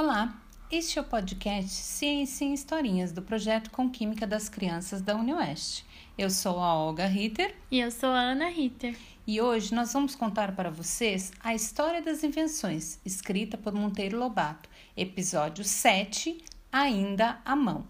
Olá, este é o podcast Ciência em Historinhas do projeto Com Química das Crianças da UniOeste. Eu sou a Olga Ritter. E eu sou a Ana Ritter. E hoje nós vamos contar para vocês a história das invenções, escrita por Monteiro Lobato, episódio 7, Ainda à Mão.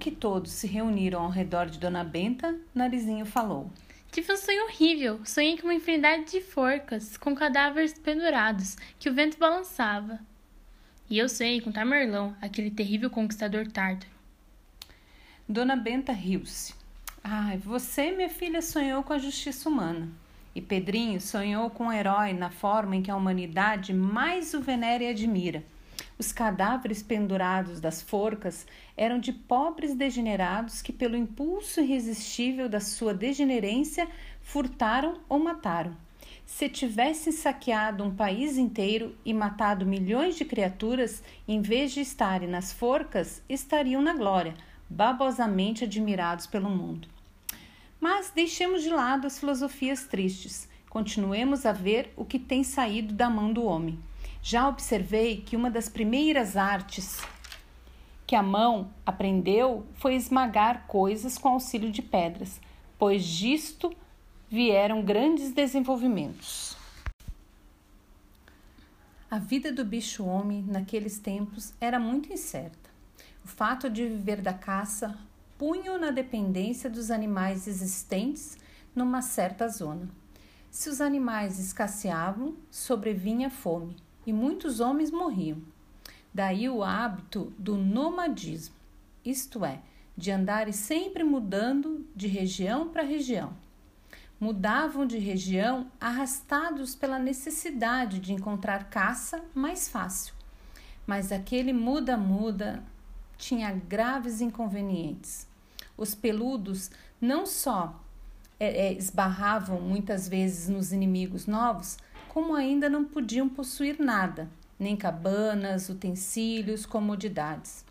Que todos se reuniram ao redor de Dona Benta, Narizinho falou: Tive um sonho horrível. Sonhei com uma infinidade de forcas, com cadáveres pendurados, que o vento balançava. E eu sonhei com Tamerlão, aquele terrível conquistador tártaro. Dona Benta riu-se. Ai, você, minha filha, sonhou com a justiça humana. E Pedrinho sonhou com um herói na forma em que a humanidade mais o venera e admira os cadáveres pendurados das forcas eram de pobres degenerados que, pelo impulso irresistível da sua degenerência, furtaram ou mataram. Se tivessem saqueado um país inteiro e matado milhões de criaturas, em vez de estarem nas forcas, estariam na glória, babosamente admirados pelo mundo. Mas deixemos de lado as filosofias tristes. Continuemos a ver o que tem saído da mão do homem. Já observei que uma das primeiras artes que a mão aprendeu foi esmagar coisas com auxílio de pedras, pois disto vieram grandes desenvolvimentos. A vida do bicho-homem naqueles tempos era muito incerta. O fato de viver da caça punha-o na dependência dos animais existentes numa certa zona. Se os animais escasseavam, sobrevinha fome e muitos homens morriam. Daí o hábito do nomadismo, isto é, de andarem sempre mudando de região para região. Mudavam de região arrastados pela necessidade de encontrar caça mais fácil. Mas aquele muda-muda tinha graves inconvenientes. Os peludos não só é, é, esbarravam muitas vezes nos inimigos novos, como ainda não podiam possuir nada, nem cabanas, utensílios, comodidades.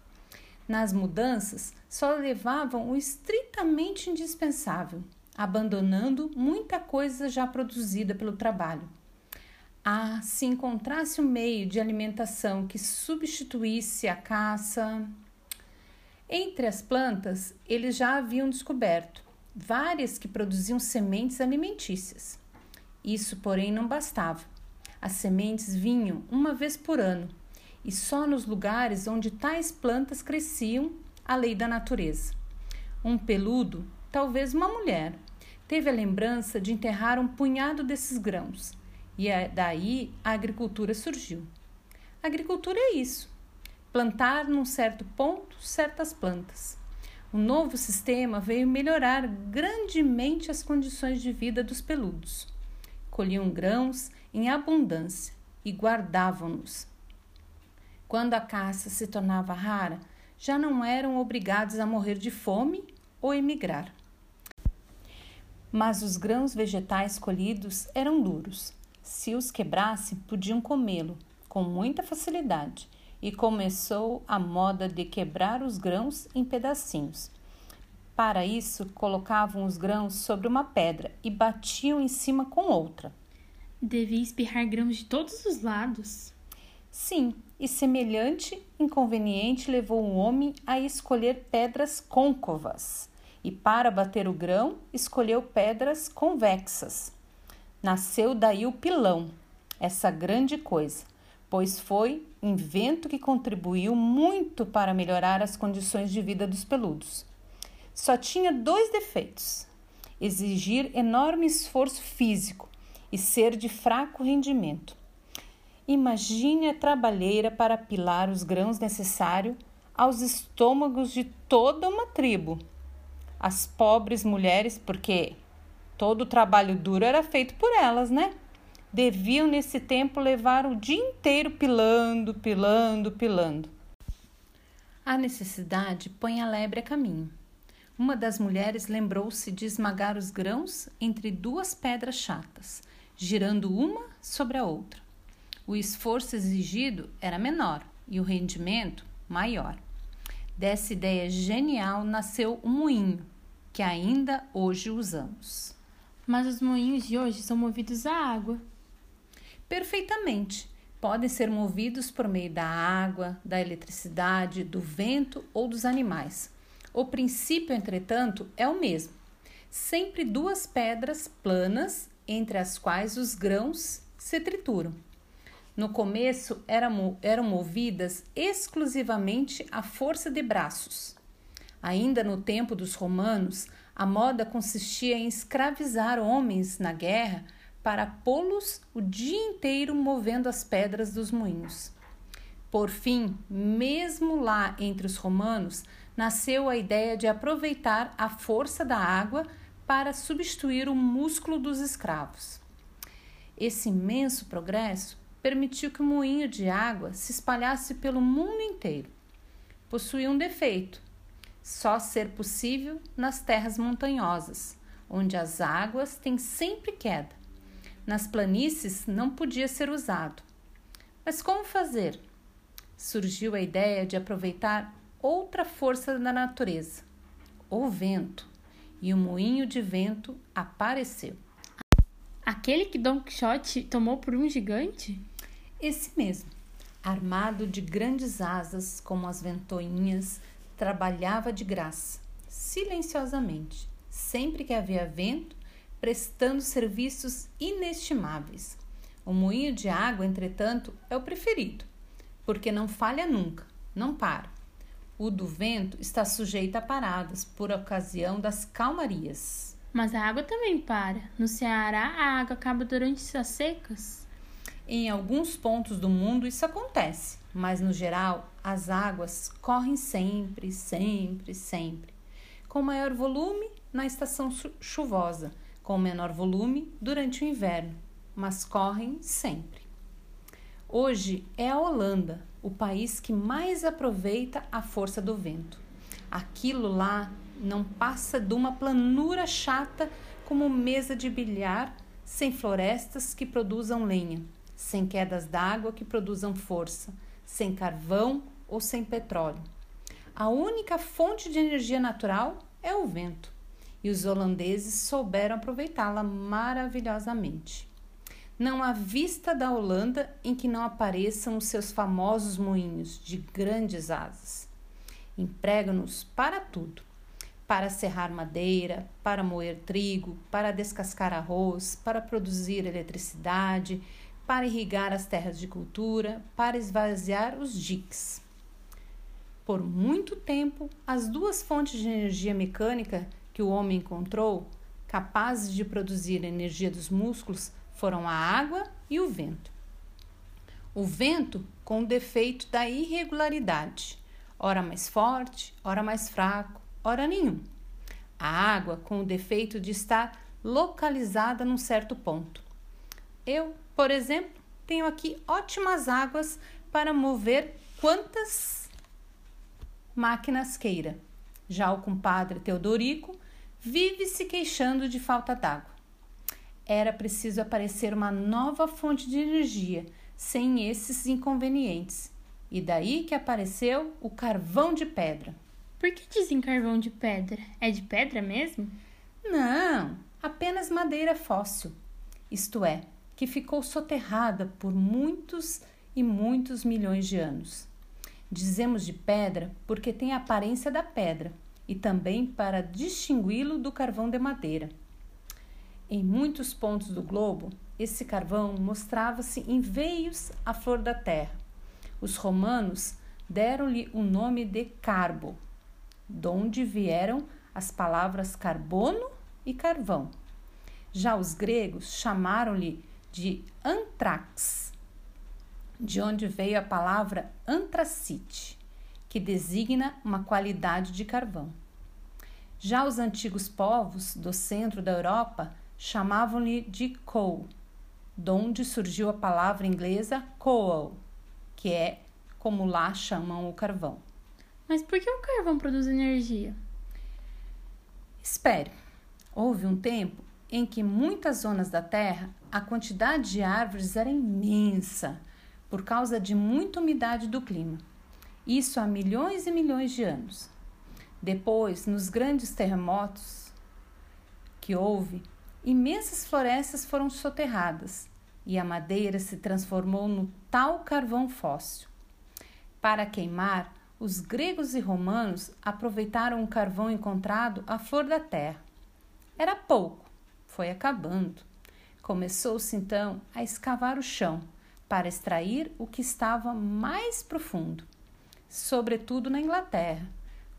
Nas mudanças, só levavam o estritamente indispensável, abandonando muita coisa já produzida pelo trabalho. Ah, se encontrasse um meio de alimentação que substituísse a caça. Entre as plantas, eles já haviam descoberto várias que produziam sementes alimentícias. Isso, porém, não bastava. As sementes vinham uma vez por ano e só nos lugares onde tais plantas cresciam a lei da natureza. Um peludo, talvez uma mulher, teve a lembrança de enterrar um punhado desses grãos e é daí a agricultura surgiu. A agricultura é isso: plantar num certo ponto certas plantas. O novo sistema veio melhorar grandemente as condições de vida dos peludos colhiam grãos em abundância e guardavam-nos. Quando a caça se tornava rara, já não eram obrigados a morrer de fome ou emigrar. Mas os grãos vegetais colhidos eram duros. Se os quebrasse, podiam comê-lo com muita facilidade, e começou a moda de quebrar os grãos em pedacinhos para isso, colocavam os grãos sobre uma pedra e batiam em cima com outra. Devia espirrar grãos de todos os lados. Sim, e semelhante inconveniente levou o homem a escolher pedras côncavas, e para bater o grão, escolheu pedras convexas. Nasceu daí o pilão, essa grande coisa, pois foi invento que contribuiu muito para melhorar as condições de vida dos peludos só tinha dois defeitos: exigir enorme esforço físico e ser de fraco rendimento. Imagine a trabalheira para apilar os grãos necessários aos estômagos de toda uma tribo. As pobres mulheres, porque todo o trabalho duro era feito por elas, né? Deviam nesse tempo levar o dia inteiro pilando, pilando, pilando. A necessidade põe a lebre a caminho. Uma das mulheres lembrou-se de esmagar os grãos entre duas pedras chatas, girando uma sobre a outra. O esforço exigido era menor e o rendimento maior. Dessa ideia genial nasceu um moinho, que ainda hoje usamos. Mas os moinhos de hoje são movidos a água. Perfeitamente. Podem ser movidos por meio da água, da eletricidade, do vento ou dos animais. O princípio, entretanto, é o mesmo. Sempre duas pedras planas entre as quais os grãos se trituram. No começo eram, eram movidas exclusivamente à força de braços. Ainda no tempo dos romanos, a moda consistia em escravizar homens na guerra para pô-los o dia inteiro movendo as pedras dos moinhos. Por fim, mesmo lá entre os romanos, nasceu a ideia de aproveitar a força da água para substituir o músculo dos escravos. Esse imenso progresso permitiu que o moinho de água se espalhasse pelo mundo inteiro. Possuía um defeito: só ser possível nas terras montanhosas, onde as águas têm sempre queda. Nas planícies não podia ser usado. Mas como fazer? Surgiu a ideia de aproveitar outra força da natureza, o vento e o moinho de vento apareceu. Aquele que Don Quixote tomou por um gigante? Esse mesmo, armado de grandes asas como as ventoinhas, trabalhava de graça, silenciosamente, sempre que havia vento, prestando serviços inestimáveis. O moinho de água, entretanto, é o preferido, porque não falha nunca, não para o do vento está sujeito a paradas por ocasião das calmarias. Mas a água também para. No Ceará, a água acaba durante as secas. Em alguns pontos do mundo isso acontece, mas no geral as águas correm sempre, sempre, sempre. Com maior volume na estação chuvosa, com menor volume durante o inverno, mas correm sempre. Hoje é a Holanda, o país que mais aproveita a força do vento. Aquilo lá não passa de uma planura chata como mesa de bilhar, sem florestas que produzam lenha, sem quedas d'água que produzam força, sem carvão ou sem petróleo. A única fonte de energia natural é o vento, e os holandeses souberam aproveitá-la maravilhosamente. Não há vista da Holanda em que não apareçam os seus famosos moinhos de grandes asas. Empregam-nos para tudo: para serrar madeira, para moer trigo, para descascar arroz, para produzir eletricidade, para irrigar as terras de cultura, para esvaziar os diques. Por muito tempo, as duas fontes de energia mecânica que o homem encontrou, capazes de produzir energia dos músculos, foram a água e o vento. O vento com o defeito da irregularidade, ora mais forte, ora mais fraco, ora nenhum. A água com o defeito de estar localizada num certo ponto. Eu, por exemplo, tenho aqui ótimas águas para mover quantas máquinas queira. Já o compadre Teodorico vive se queixando de falta d'água era preciso aparecer uma nova fonte de energia, sem esses inconvenientes. E daí que apareceu o carvão de pedra. Por que dizem carvão de pedra? É de pedra mesmo? Não, apenas madeira fóssil. Isto é, que ficou soterrada por muitos e muitos milhões de anos. Dizemos de pedra porque tem a aparência da pedra e também para distingui-lo do carvão de madeira. Em muitos pontos do globo, esse carvão mostrava-se em veios à flor da terra. Os romanos deram-lhe o nome de carbo, donde vieram as palavras carbono e carvão. Já os gregos chamaram-lhe de antrax, de onde veio a palavra antracite, que designa uma qualidade de carvão. Já os antigos povos do centro da Europa chamavam-lhe de coal, donde surgiu a palavra inglesa coal, que é como lá chamam o carvão. Mas por que o carvão produz energia? Espere. Houve um tempo em que muitas zonas da Terra a quantidade de árvores era imensa por causa de muita umidade do clima. Isso há milhões e milhões de anos. Depois, nos grandes terremotos que houve, imensas florestas foram soterradas e a madeira se transformou no tal carvão fóssil. Para queimar, os gregos e romanos aproveitaram o carvão encontrado à flor da terra. Era pouco, foi acabando. Começou-se então a escavar o chão para extrair o que estava mais profundo, sobretudo na Inglaterra,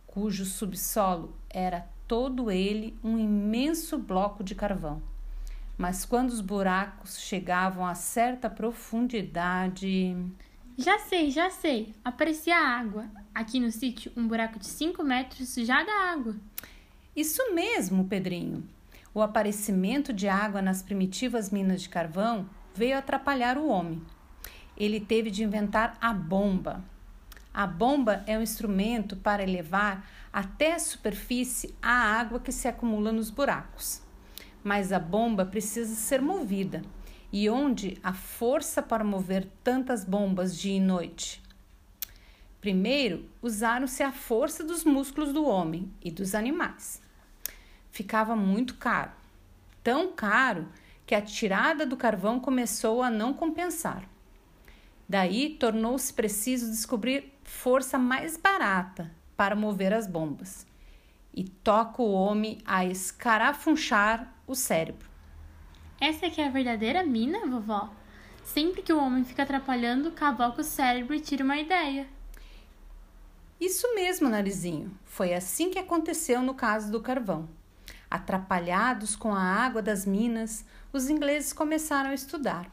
cujo subsolo era todo ele um imenso bloco de carvão. Mas quando os buracos chegavam a certa profundidade. Já sei, já sei. Aparecia água. Aqui no sítio, um buraco de 5 metros já dá água. Isso mesmo, Pedrinho. O aparecimento de água nas primitivas minas de carvão veio atrapalhar o homem. Ele teve de inventar a bomba. A bomba é um instrumento para elevar até a superfície a água que se acumula nos buracos. Mas a bomba precisa ser movida. E onde a força para mover tantas bombas dia e noite? Primeiro, usaram-se a força dos músculos do homem e dos animais ficava muito caro. Tão caro que a tirada do carvão começou a não compensar. Daí tornou-se preciso descobrir força mais barata para mover as bombas. E toca o homem a escarafunchar o cérebro. Essa é que é a verdadeira mina, vovó? Sempre que o homem fica atrapalhando, cavoca o cérebro e tira uma ideia. Isso mesmo, narizinho. Foi assim que aconteceu no caso do carvão. Atrapalhados com a água das minas, os ingleses começaram a estudar.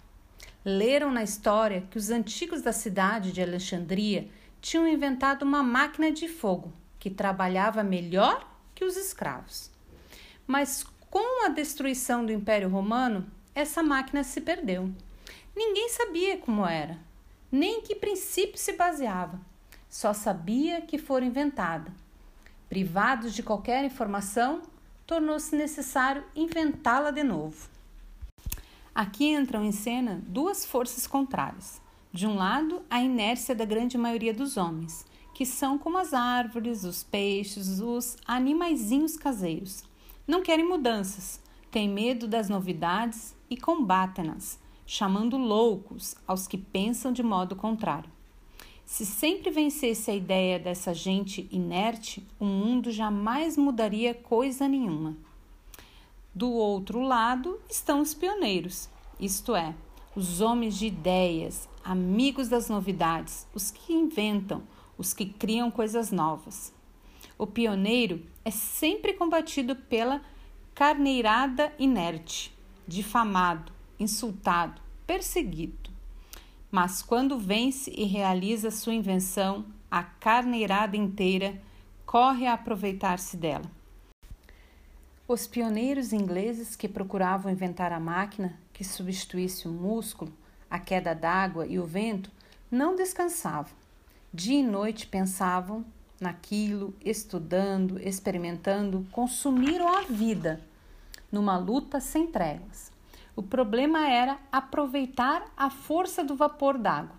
Leram na história que os antigos da cidade de Alexandria tinham inventado uma máquina de fogo que trabalhava melhor que os escravos. Mas com a destruição do Império Romano, essa máquina se perdeu. Ninguém sabia como era, nem em que princípio se baseava. Só sabia que fora inventada. Privados de qualquer informação, tornou-se necessário inventá-la de novo. Aqui entram em cena duas forças contrárias. De um lado, a inércia da grande maioria dos homens, que são como as árvores, os peixes, os animaizinhos caseiros. Não querem mudanças, têm medo das novidades e combatem-nas, chamando loucos aos que pensam de modo contrário. Se sempre vencesse a ideia dessa gente inerte, o mundo jamais mudaria coisa nenhuma. Do outro lado estão os pioneiros, isto é, os homens de ideias, amigos das novidades, os que inventam, os que criam coisas novas. O pioneiro é sempre combatido pela carneirada inerte, difamado, insultado, perseguido. Mas quando vence e realiza sua invenção, a carneirada inteira corre a aproveitar-se dela. Os pioneiros ingleses que procuravam inventar a máquina que substituísse o músculo, a queda d'água e o vento não descansavam. Dia e noite pensavam naquilo, estudando, experimentando, consumiram a vida numa luta sem tréguas. O problema era aproveitar a força do vapor d'água.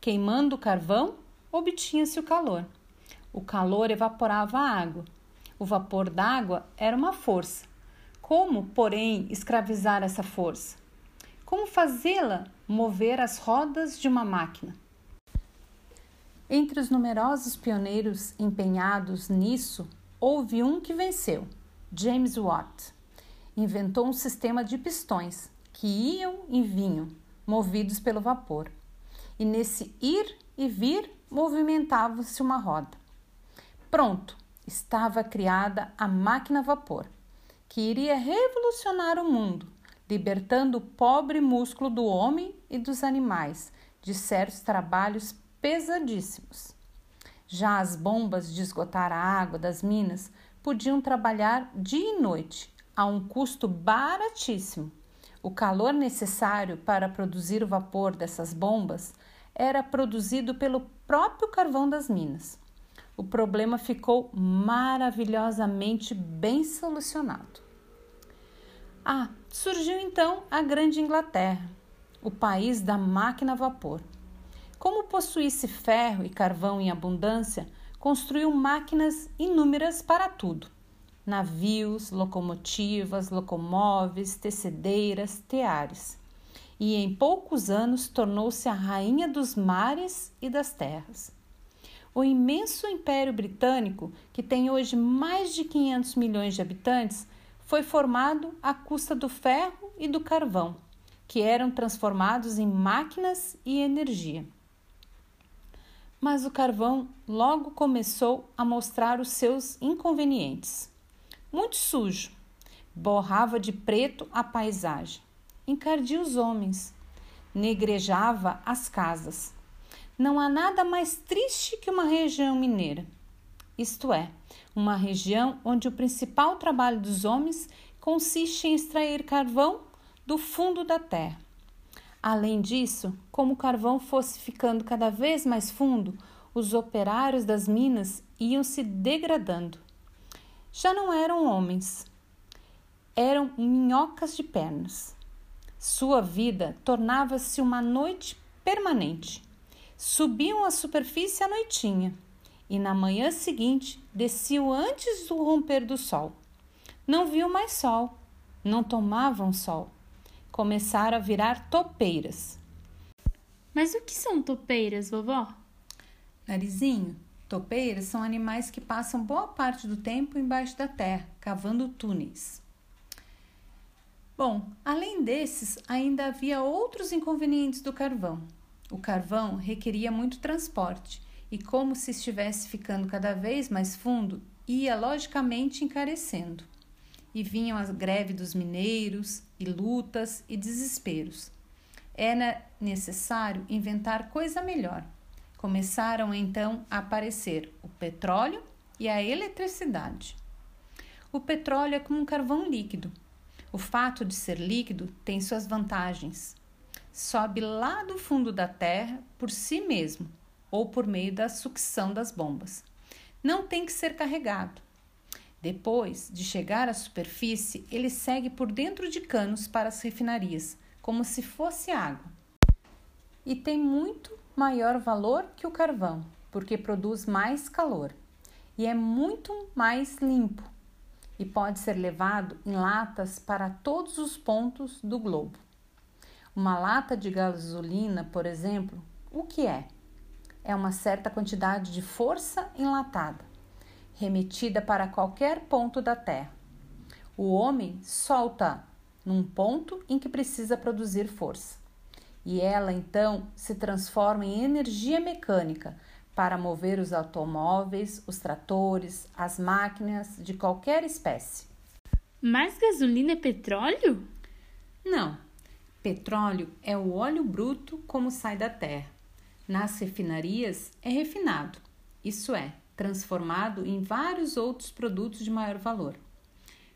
Queimando o carvão, obtinha-se o calor. O calor evaporava a água. O vapor d'água era uma força. Como, porém, escravizar essa força? Como fazê-la mover as rodas de uma máquina? Entre os numerosos pioneiros empenhados nisso, houve um que venceu, James Watt inventou um sistema de pistões que iam e vinham, movidos pelo vapor. E nesse ir e vir movimentava-se uma roda. Pronto, estava criada a máquina a vapor, que iria revolucionar o mundo, libertando o pobre músculo do homem e dos animais de certos trabalhos pesadíssimos. Já as bombas de esgotar a água das minas podiam trabalhar dia e noite, a um custo baratíssimo. O calor necessário para produzir o vapor dessas bombas era produzido pelo próprio carvão das minas. O problema ficou maravilhosamente bem solucionado. Ah, surgiu então a Grande Inglaterra, o país da máquina a vapor. Como possuísse ferro e carvão em abundância, construiu máquinas inúmeras para tudo: navios, locomotivas, locomóveis, tecedeiras, teares. E em poucos anos tornou-se a rainha dos mares e das terras. O imenso Império Britânico, que tem hoje mais de 500 milhões de habitantes, foi formado à custa do ferro e do carvão, que eram transformados em máquinas e energia. Mas o carvão logo começou a mostrar os seus inconvenientes. Muito sujo, borrava de preto a paisagem, encardia os homens, negrejava as casas. Não há nada mais triste que uma região mineira isto é, uma região onde o principal trabalho dos homens consiste em extrair carvão do fundo da terra. Além disso, como o carvão fosse ficando cada vez mais fundo, os operários das minas iam se degradando. Já não eram homens, eram minhocas de pernas. Sua vida tornava-se uma noite permanente. Subiam à superfície à noitinha e na manhã seguinte desciam antes do romper do sol. Não viam mais sol, não tomavam sol. Começaram a virar topeiras. Mas o que são topeiras, vovó? Narizinho, topeiras são animais que passam boa parte do tempo embaixo da terra, cavando túneis. Bom, além desses, ainda havia outros inconvenientes do carvão. O carvão requeria muito transporte e, como se estivesse ficando cada vez mais fundo, ia logicamente encarecendo. E vinham a greve dos mineiros, e lutas e desesperos. Era necessário inventar coisa melhor. Começaram então a aparecer o petróleo e a eletricidade. O petróleo é como um carvão líquido. O fato de ser líquido tem suas vantagens. Sobe lá do fundo da terra por si mesmo ou por meio da sucção das bombas. Não tem que ser carregado. Depois de chegar à superfície, ele segue por dentro de canos para as refinarias, como se fosse água. E tem muito maior valor que o carvão, porque produz mais calor e é muito mais limpo e pode ser levado em latas para todos os pontos do globo. Uma lata de gasolina, por exemplo, o que é? é uma certa quantidade de força enlatada, remetida para qualquer ponto da Terra. O homem solta num ponto em que precisa produzir força, e ela então se transforma em energia mecânica para mover os automóveis, os tratores, as máquinas de qualquer espécie. Mas gasolina é petróleo? Não. Petróleo é o óleo bruto como sai da terra. Nas refinarias é refinado, isso é, transformado em vários outros produtos de maior valor,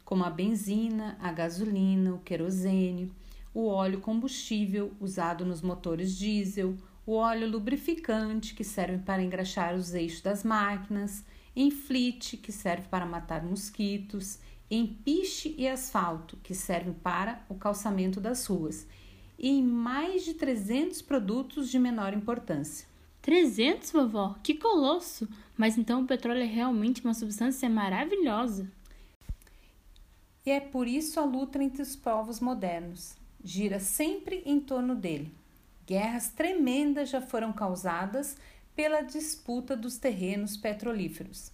como a benzina, a gasolina, o querosene, o óleo combustível usado nos motores diesel, o óleo lubrificante que serve para engraxar os eixos das máquinas, enflite que serve para matar mosquitos, empiche e asfalto que servem para o calçamento das ruas e em mais de 300 produtos de menor importância. 300, vovó? Que colosso! Mas então o petróleo é realmente uma substância maravilhosa. E é por isso a luta entre os povos modernos gira sempre em torno dele. Guerras tremendas já foram causadas pela disputa dos terrenos petrolíferos.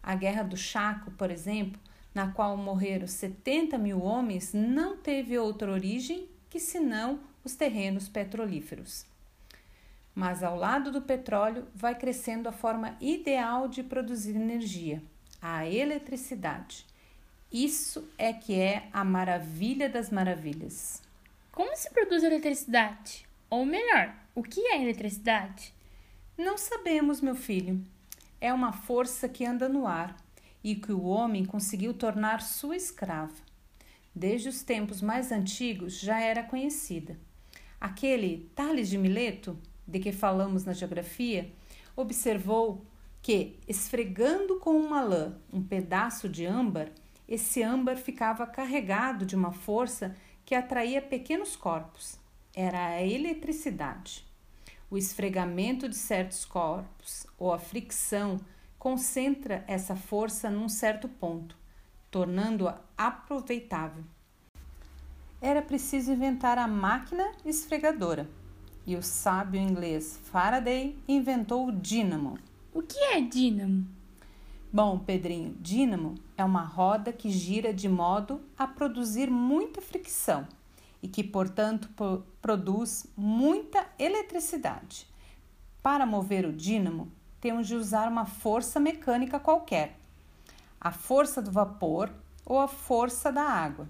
A Guerra do Chaco, por exemplo, na qual morreram 70 mil homens, não teve outra origem que senão os terrenos petrolíferos. Mas ao lado do petróleo vai crescendo a forma ideal de produzir energia, a eletricidade. Isso é que é a maravilha das maravilhas. Como se produz eletricidade? Ou melhor, o que é eletricidade? Não sabemos, meu filho. É uma força que anda no ar e que o homem conseguiu tornar sua escrava desde os tempos mais antigos já era conhecida. Aquele Tales de Mileto, de que falamos na geografia, observou que, esfregando com uma lã um pedaço de âmbar, esse âmbar ficava carregado de uma força que atraía pequenos corpos. Era a eletricidade. O esfregamento de certos corpos ou a fricção concentra essa força num certo ponto, tornando-a aproveitável. Era preciso inventar a máquina esfregadora e o sábio inglês Faraday inventou o dínamo. O que é dínamo? Bom, Pedrinho, dínamo é uma roda que gira de modo a produzir muita fricção e que, portanto, produz muita eletricidade. Para mover o dínamo, temos de usar uma força mecânica qualquer, a força do vapor ou a força da água.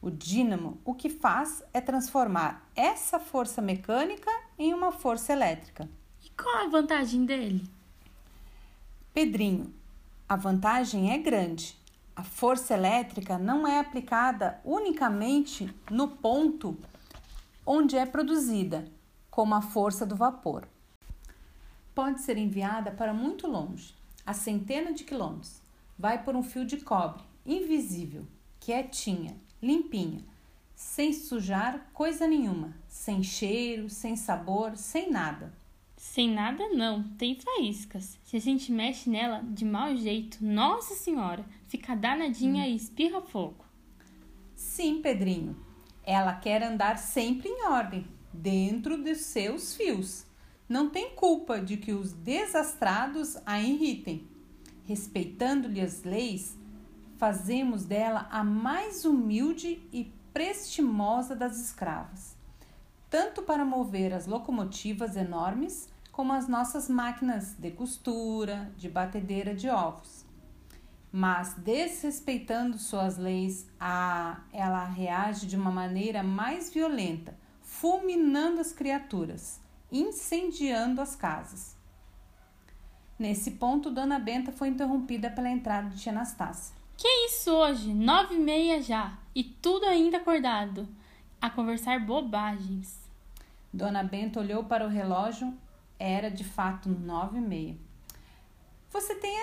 O dínamo o que faz é transformar essa força mecânica em uma força elétrica. E qual a vantagem dele? Pedrinho, a vantagem é grande. A força elétrica não é aplicada unicamente no ponto onde é produzida, como a força do vapor pode ser enviada para muito longe, a centenas de quilômetros. Vai por um fio de cobre, invisível, quietinha, limpinha, sem sujar coisa nenhuma, sem cheiro, sem sabor, sem nada. Sem nada não, tem faíscas. Se a gente mexe nela de mau jeito, nossa senhora, fica danadinha hum. e espirra fogo. Sim, Pedrinho. Ela quer andar sempre em ordem, dentro dos seus fios não tem culpa de que os desastrados a irritem. Respeitando-lhe as leis, fazemos dela a mais humilde e prestimosa das escravas, tanto para mover as locomotivas enormes como as nossas máquinas de costura, de batedeira de ovos. Mas, desrespeitando suas leis, a, ela reage de uma maneira mais violenta, fulminando as criaturas incendiando as casas. Nesse ponto, Dona Benta foi interrompida pela entrada de Tia Anastácia. Que isso hoje? Nove e meia já, e tudo ainda acordado, a conversar bobagens. Dona Benta olhou para o relógio, era de fato nove e meia. Você tem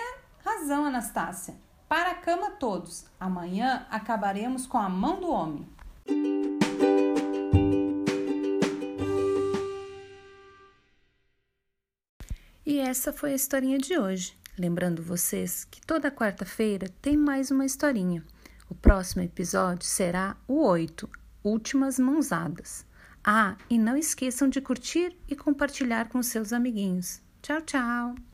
razão, Anastácia. Para a cama todos. Amanhã acabaremos com a mão do homem. E essa foi a historinha de hoje. Lembrando vocês que toda quarta-feira tem mais uma historinha. O próximo episódio será o 8, Últimas Mãozadas. Ah, e não esqueçam de curtir e compartilhar com seus amiguinhos. Tchau, tchau!